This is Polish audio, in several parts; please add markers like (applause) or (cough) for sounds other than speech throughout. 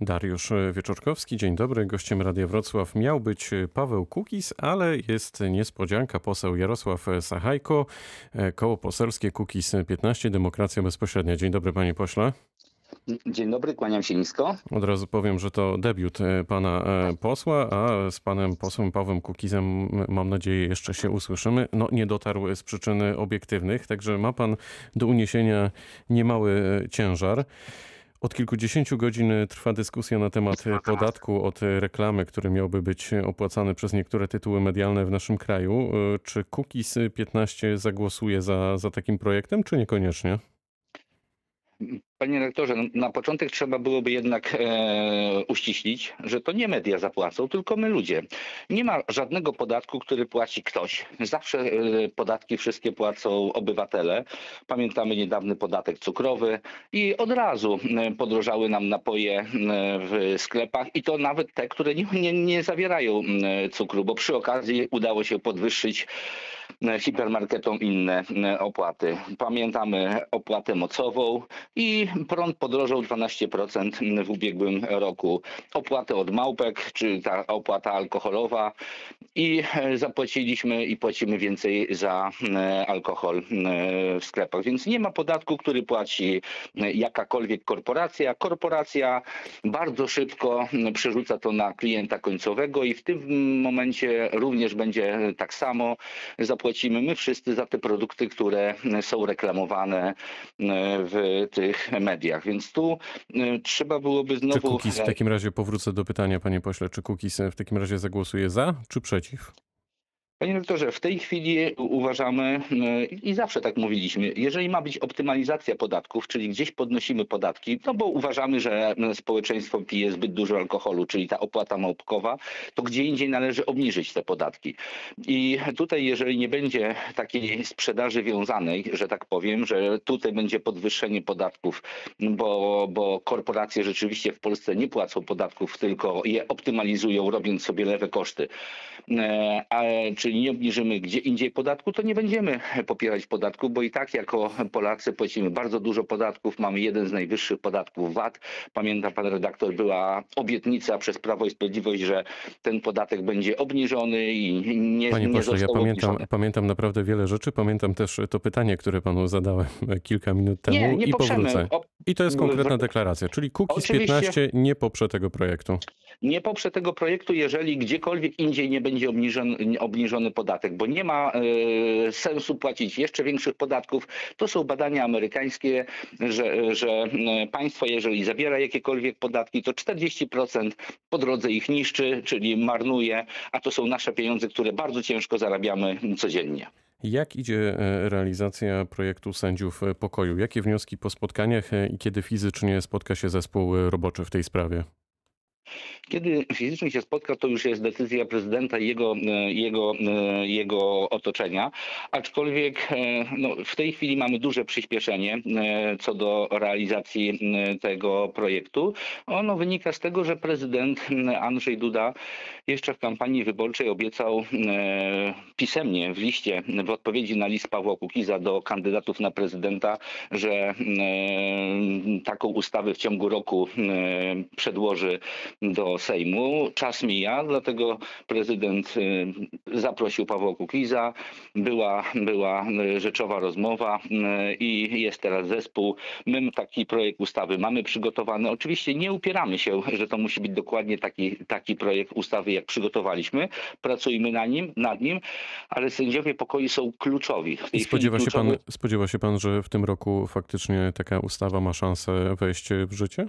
Dariusz Wieczorkowski, dzień dobry. Gościem Radia Wrocław miał być Paweł Kukis, ale jest niespodzianka. Poseł Jarosław Sachajko, koło poselskie Kukis 15, Demokracja Bezpośrednia. Dzień dobry panie pośle. Dzień dobry, kłaniam się nisko. Od razu powiem, że to debiut e, pana e, posła, a z panem posłem Pawłem Kukizem mam nadzieję jeszcze się usłyszymy. No nie dotarł z przyczyn obiektywnych, także ma pan do uniesienia niemały e, ciężar. Od kilkudziesięciu godzin trwa dyskusja na temat podatku od reklamy, który miałby być opłacany przez niektóre tytuły medialne w naszym kraju. Czy Kukiz 15 zagłosuje za, za takim projektem, czy niekoniecznie? Panie rektorze, no, na początek trzeba byłoby jednak e, uściślić, że to nie media zapłacą, tylko my ludzie. Nie ma żadnego podatku, który płaci ktoś. Zawsze e, podatki wszystkie płacą obywatele. Pamiętamy niedawny podatek cukrowy i od razu e, podrożały nam napoje e, w sklepach i to nawet te, które nie, nie, nie zawierają e, cukru, bo przy okazji udało się podwyższyć hipermarketom inne e, opłaty. Pamiętamy opłatę mocową i prąd podrożał 12% w ubiegłym roku. Opłatę od małpek, czy ta opłata alkoholowa i e, zapłaciliśmy i płacimy więcej za e, alkohol e, w sklepach. Więc nie ma podatku, który płaci jakakolwiek korporacja. Korporacja bardzo szybko przerzuca to na klienta końcowego i w tym momencie również będzie tak samo. Zapłacimy my wszyscy za te produkty, które są reklamowane w tych mediach. Więc tu trzeba byłoby Czy znowu. Kukiz, w takim razie powrócę do pytania panie pośle, czy Kukiz w takim razie zagłosuje za, czy przeciw? Panie rektorze, w tej chwili uważamy e, i zawsze tak mówiliśmy, jeżeli ma być optymalizacja podatków, czyli gdzieś podnosimy podatki, no bo uważamy, że społeczeństwo pije zbyt dużo alkoholu, czyli ta opłata małpkowa, to gdzie indziej należy obniżyć te podatki. I tutaj, jeżeli nie będzie takiej sprzedaży wiązanej, że tak powiem, że tutaj będzie podwyższenie podatków, bo, bo korporacje rzeczywiście w Polsce nie płacą podatków, tylko je optymalizują, robiąc sobie lewe koszty. E, A, czyli nie obniżymy gdzie indziej podatku, to nie będziemy popierać podatku, bo i tak jako Polacy płacimy bardzo dużo podatków. Mamy jeden z najwyższych podatków VAT. Pamięta pan redaktor, była obietnica przez Prawo i Sprawiedliwość, że ten podatek będzie obniżony i nie, Panie nie pośle, ja pamiętam, obniżony. pamiętam naprawdę wiele rzeczy. Pamiętam też to pytanie, które panu zadałem (laughs) kilka minut temu Nie, nie i poprzemy. powrócę. I to jest konkretna w- deklaracja, czyli Kukiz Oczywiście. 15 nie poprze tego projektu. nie poprze tego projektu, jeżeli gdziekolwiek indziej nie będzie obniżony, obniżony podatek, bo nie ma e, sensu płacić jeszcze większych podatków. To są badania amerykańskie, że, że e, państwo, jeżeli zabiera jakiekolwiek podatki, to 40% po drodze ich niszczy, czyli marnuje, a to są nasze pieniądze, które bardzo ciężko zarabiamy codziennie. Jak idzie e, realizacja projektu sędziów pokoju? Jakie wnioski po spotkaniach i kiedy fizycznie spotka się zespół roboczy w tej sprawie? Kiedy fizycznie się spotka, to już jest decyzja prezydenta i jego, e, jego, e, jego otoczenia. Aczkolwiek e, no, w tej chwili mamy duże przyspieszenie co do realizacji tego projektu. Ono wynika z tego, że prezydent Andrzej Duda jeszcze w kampanii wyborczej obiecał pisemnie w liście, w odpowiedzi na list Pawła Kukiza do kandydatów na prezydenta, że taką ustawę w ciągu roku przedłoży do Sejmu. Czas mija, dlatego prezydent y, zaprosił Pawła Kukiza. Była, była y, rzeczowa rozmowa y, i jest teraz zespół. My taki projekt ustawy mamy przygotowany. Oczywiście nie upieramy się, że to musi być dokładnie taki, taki projekt ustawy, jak przygotowaliśmy. Pracujmy na nim, nad nim, ale sędziowie pokoju są kluczowi. W tej I spodziewa się, pan, kluczowy- spodziewa się pan, że w tym roku faktycznie taka ustawa ma szansę wejść w życie?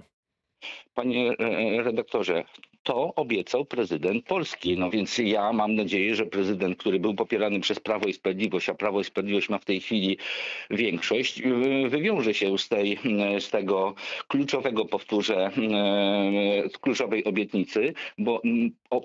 Panie e, redaktorze, to obiecał prezydent Polski. No więc ja mam nadzieję, że prezydent, który był popierany przez Prawo i Sprawiedliwość, a Prawo i Sprawiedliwość ma w tej chwili większość, y, wywiąże się z, tej, z tego kluczowego, powtórzę, kluczowej obietnicy, bo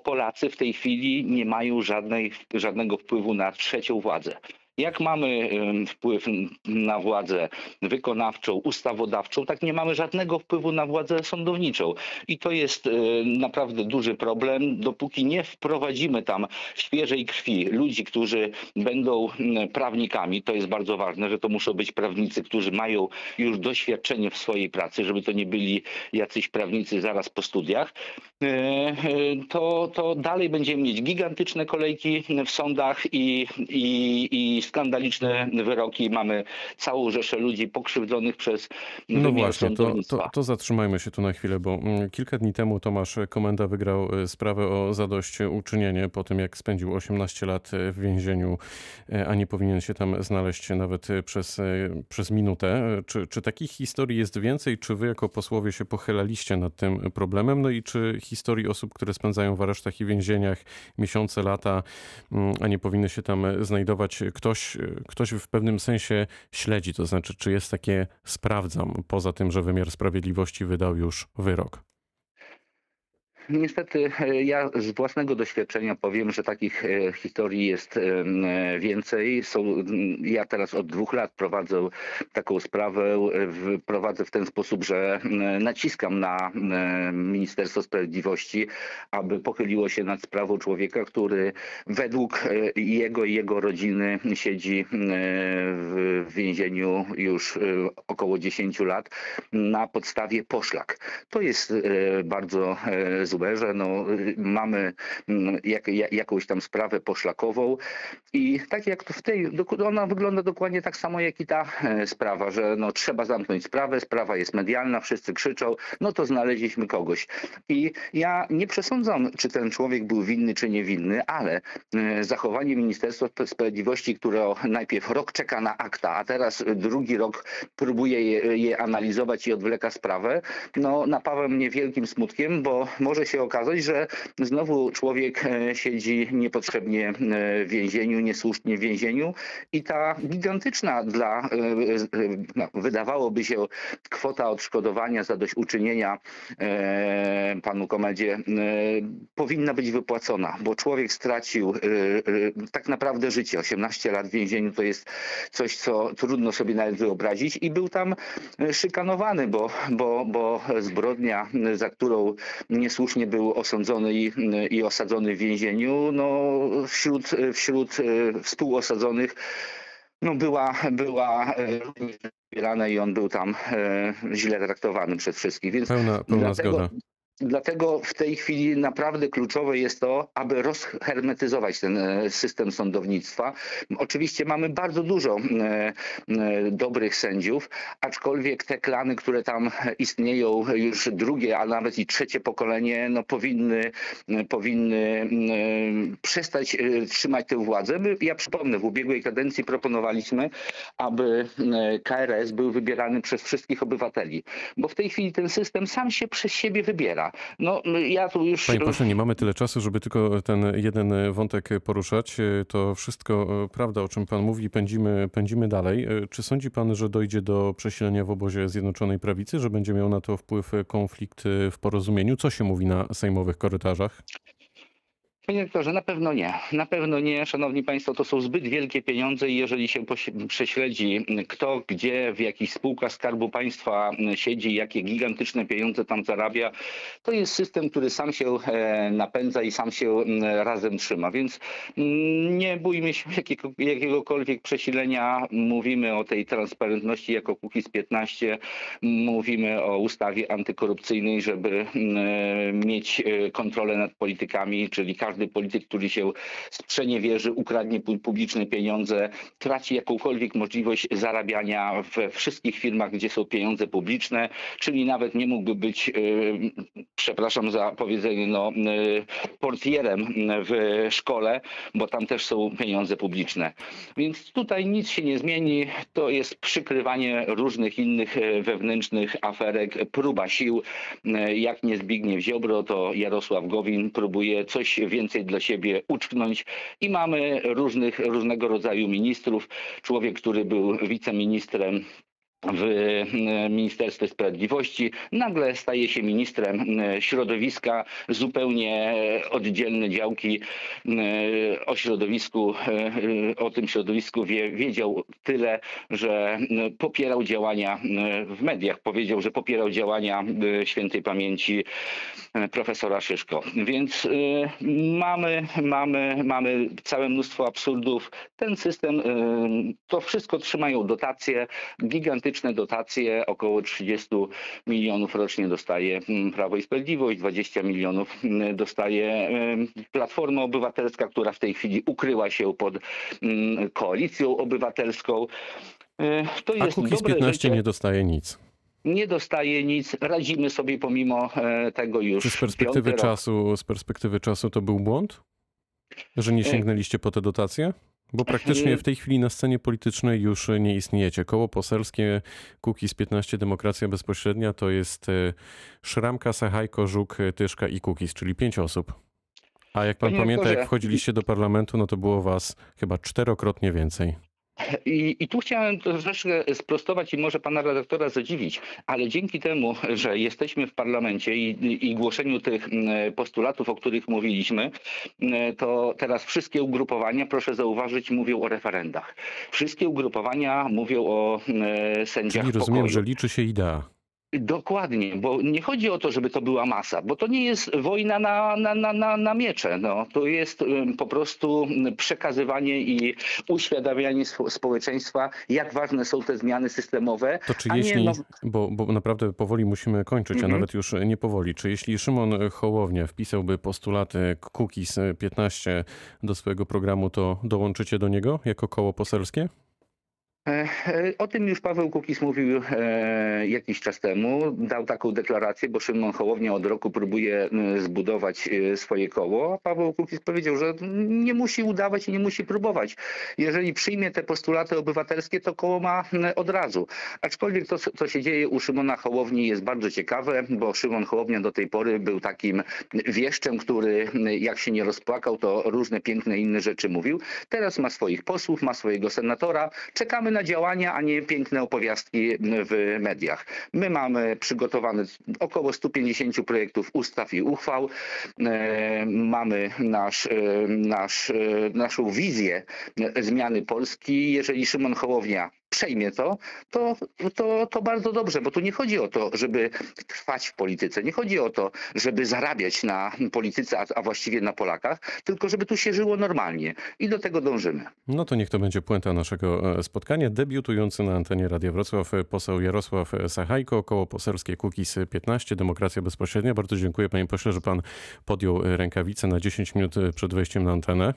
Polacy w tej chwili nie mają żadnej, żadnego wpływu na trzecią władzę. Jak mamy wpływ na władzę wykonawczą, ustawodawczą, tak nie mamy żadnego wpływu na władzę sądowniczą. I to jest e, naprawdę duży problem. Dopóki nie wprowadzimy tam świeżej krwi ludzi, którzy będą prawnikami, to jest bardzo ważne, że to muszą być prawnicy, którzy mają już doświadczenie w swojej pracy, żeby to nie byli jacyś prawnicy zaraz po studiach, e, e, to, to dalej będziemy mieć gigantyczne kolejki w sądach i, i, i skandaliczne wyroki. Mamy całą rzeszę ludzi pokrzywdzonych przez No właśnie, to, to, to zatrzymajmy się tu na chwilę, bo mm, kilka dni temu Tomasz Komenda wygrał e, sprawę o zadośćuczynienie po tym, jak spędził 18 lat e, w więzieniu, e, a nie powinien się tam znaleźć nawet przez, przez minutę. Czy, czy takich historii jest więcej? Czy wy jako posłowie się pochylaliście nad tym problemem? No i czy historii osób, które spędzają w aresztach i więzieniach miesiące, lata, mm, a nie powinny się tam znajdować, ktoś, e, ktoś w pewnym sensie śledzi? To znaczy, czy jest takie sprawdzam, poza tym, że wymiar sprawiedliwości wydał już wyrok? Niestety e, ja z własnego doświadczenia powiem, że takich e, historii jest e, więcej. Są, m, ja teraz od dwóch lat prowadzę taką sprawę. Prowadzę w ten sposób, że m, naciskam na Ministerstwo Sprawiedliwości, aby pochyliło się nad sprawą człowieka, który według jego i jego rodziny siedzi w więzieniu już około 10 lat na podstawie poszlak. To jest bardzo złe, że no, y, mamy mm, jak, ja- jakąś tam sprawę poszlakową i tak jak w tej, ona wygląda dokładnie tak samo jak i ta e, sprawa, że no, trzeba zamknąć sprawę, sprawa jest medialna, wszyscy krzyczą, no to znaleźliśmy kogoś. I ja nie przesądzam, czy ten człowiek był winny, czy niewinny, ale e, zachowanie Ministerstwa Sp- Sprawiedliwości, które najpierw rok czeka na akta, a teraz drugi rok próbuje je, je analizować i odwleka sprawę, no napawa mnie wielkim smutkiem, bo może się okazać, że znowu człowiek e, siedzi niepotrzebnie e, w więzieniu, niesłusznie w więzieniu i ta gigantyczna dla, e, no, wydawałoby się, kwota odszkodowania, zadośćuczynienia e, panu Komedzie powinna być wypłacona, bo człowiek stracił tak naprawdę życie. 18 lat w więzieniu to jest coś, co trudno sobie nawet wyobrazić i był tam szykanowany, bo, bo, bo zbrodnia, za którą niesłusznie był osądzony i, i osadzony w więzieniu, no wśród, wśród e, współosadzonych no była, była e, i on był tam e, źle traktowany przez wszystkich. Więc Pełna, pełna Dlatego- zgoda. Dlatego w tej chwili naprawdę kluczowe jest to, aby rozhermetyzować ten e, system sądownictwa. Oczywiście mamy bardzo dużo e, e, dobrych sędziów, aczkolwiek te klany, które tam istnieją już drugie, a nawet i trzecie pokolenie, no powinny, powinny przestać trzymać tę władzę. Ja przypomnę, w ubiegłej kadencji proponowaliśmy, aby KRS był wybierany przez wszystkich obywateli, bo w tej chwili ten system sam się przez siebie wybiera. No ja tu już... Panie pośle, nie mamy tyle czasu, żeby tylko ten jeden wątek poruszać. To wszystko e, prawda, o czym pan mówi, pędzimy, pędzimy dalej. E, Czy sądzi pan, że dojdzie do przesilenia w obozie Zjednoczonej Prawicy, że będzie miał na to wpływ konflikt w porozumieniu? Co się mówi na sejmowych korytarzach? Panie rektorze, na pewno nie. Na pewno nie. Szanowni Państwo, to są zbyt wielkie pieniądze i jeżeli się prześledzi, kto, gdzie, w jakich spółkach Skarbu Państwa siedzi, jakie gigantyczne pieniądze tam zarabia, to jest system, który sam się e, napędza i sam się razem trzyma. Więc nie bójmy się jakiego, jakiegokolwiek przesilenia. Mówimy o tej transparentności jako Kukiz 15. Mówimy o ustawie antykorupcyjnej, żeby mieć e, kontrolę nad politykami, czyli każdy polityk, który się sprzeniewierzy, ukradnie pu- publiczne pieniądze, traci jakąkolwiek możliwość zarabiania we wszystkich firmach, gdzie są pieniądze publiczne, czyli nawet nie mógłby być, e, przepraszam za powiedzenie, no, e, portierem w szkole, bo tam też są pieniądze publiczne. Więc tutaj nic się nie zmieni. To jest przykrywanie różnych innych e, wewnętrznych aferek, próba sił. Jak nie Zbigniew Ziobro, to Jarosław Gowin próbuje coś więcej dla siebie uczknąć i mamy różnych, różnego rodzaju ministrów. Człowiek, który był wiceministrem w e, Ministerstwie Sprawiedliwości, nagle staje się ministrem e, środowiska, zupełnie oddzielne działki e, o środowisku, o tym środowisku wie, wiedział tyle, że popierał działania w mediach, powiedział, że popierał działania świętej pamięci profesora Szyszko. Więc mamy, mamy, mamy całe mnóstwo absurdów. Ten system, to wszystko trzymają dotacje, gigantyczne dotacje, około 30 milionów rocznie dostaje mm, Prawo i Sprawiedliwość, 20 milionów mm, dostaje em, Platforma Obywatelska, która w tej chwili ukryła się pod mm, koalicją obywatelską. E, To A jest Kukiz dobre 15 życie. nie dostaje nic. nie dostaje nic, radzimy sobie pomimo e, tego już Czy z perspektywy czasu, z perspektywy czasu to był błąd? Że nie E, sięgnęliście po te dotacje? Bo praktycznie e, w tej chwili na scenie politycznej już nie istniejecie. Koło poselskie Kukiz 15 Demokracja Bezpośrednia to jest e, Szramka, Sachajko, Żuk, Tyszka i Kukiz, czyli pięć osób. A jak pan Panie pamięta, jak wchodziliście do parlamentu, no to było was chyba czterokrotnie więcej. I, I tu chciałem troszeczkę sprostować i może pana redaktora zadziwić, ale dzięki temu, że jesteśmy w parlamencie i, i głoszeniu tych mm, postulatów, o których mówiliśmy, mm, to teraz wszystkie ugrupowania, proszę zauważyć, mówią o referendach. Wszystkie ugrupowania mówią o mm, sędziach Czyli rozumiem, pokoju. że liczy się idea. Dokładnie, bo nie chodzi o to, żeby to była masa, bo to nie jest wojna na, na, na, na, na miecze. No. To jest po prostu przekazywanie i uświadamianie spo- społeczeństwa, jak ważne są te zmiany systemowe. To czy jeśli, no- bo, bo naprawdę powoli musimy kończyć, a Mhm. nawet już nie powoli, czy jeśli Szymon Hołownia wpisałby postulaty Kukiz 15 do swojego programu, to dołączycie do niego jako koło poselskie? E, e, O tym już Paweł Kukiz mówił e, jakiś czas temu. Dał taką deklarację, bo Szymon Hołownia od roku próbuje zbudować swoje koło. Paweł Kukiz powiedział, że nie musi udawać i nie musi próbować. Jeżeli przyjmie te postulaty obywatelskie, to koło ma od razu. Aczkolwiek to, co się dzieje u Szymona Hołowni jest bardzo ciekawe, bo Szymon Hołownia do tej pory był takim wieszczem, który jak się nie rozpłakał, to różne piękne inne rzeczy mówił. Teraz ma swoich posłów, ma swojego senatora. Czekamy na działania, a nie piękne opowiastki w mediach. My mamy przygotowane około 150 projektów ustaw i uchwał. E, Mamy nasz, e, nasz, e, naszą wizję zmiany Polski. Jeżeli Szymon Hołownia przejmie to, to, to, to bardzo dobrze, bo tu nie chodzi o to, żeby trwać w polityce, nie chodzi o to, żeby zarabiać na polityce, a, a właściwie na Polakach, tylko żeby tu się żyło normalnie i do tego dążymy. No to niech to będzie puenta naszego e, spotkania. Debiutujący na antenie Radia Wrocław e, poseł Jarosław Sachajko, koło poselskie Kukiz 15, Demokracja Bezpośrednia. Bardzo dziękuję panie pośle, że pan podjął e, rękawice na 10 minut e, przed wejściem na antenę.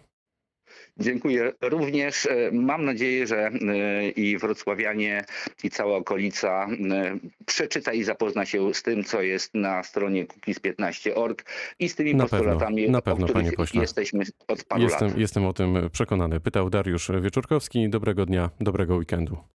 Dziękuję również. E, Mam nadzieję, że e, i wrocławianie, i cała okolica e, przeczyta i zapozna się z tym, co jest na stronie cookies15.org i z tymi Na pewno, postulatami, na pewno, o których panie pośle. jesteśmy od paru Jestem, lat. jestem o tym przekonany. Pytał Dariusz Wieczorkowski. Dobrego dnia, dobrego weekendu.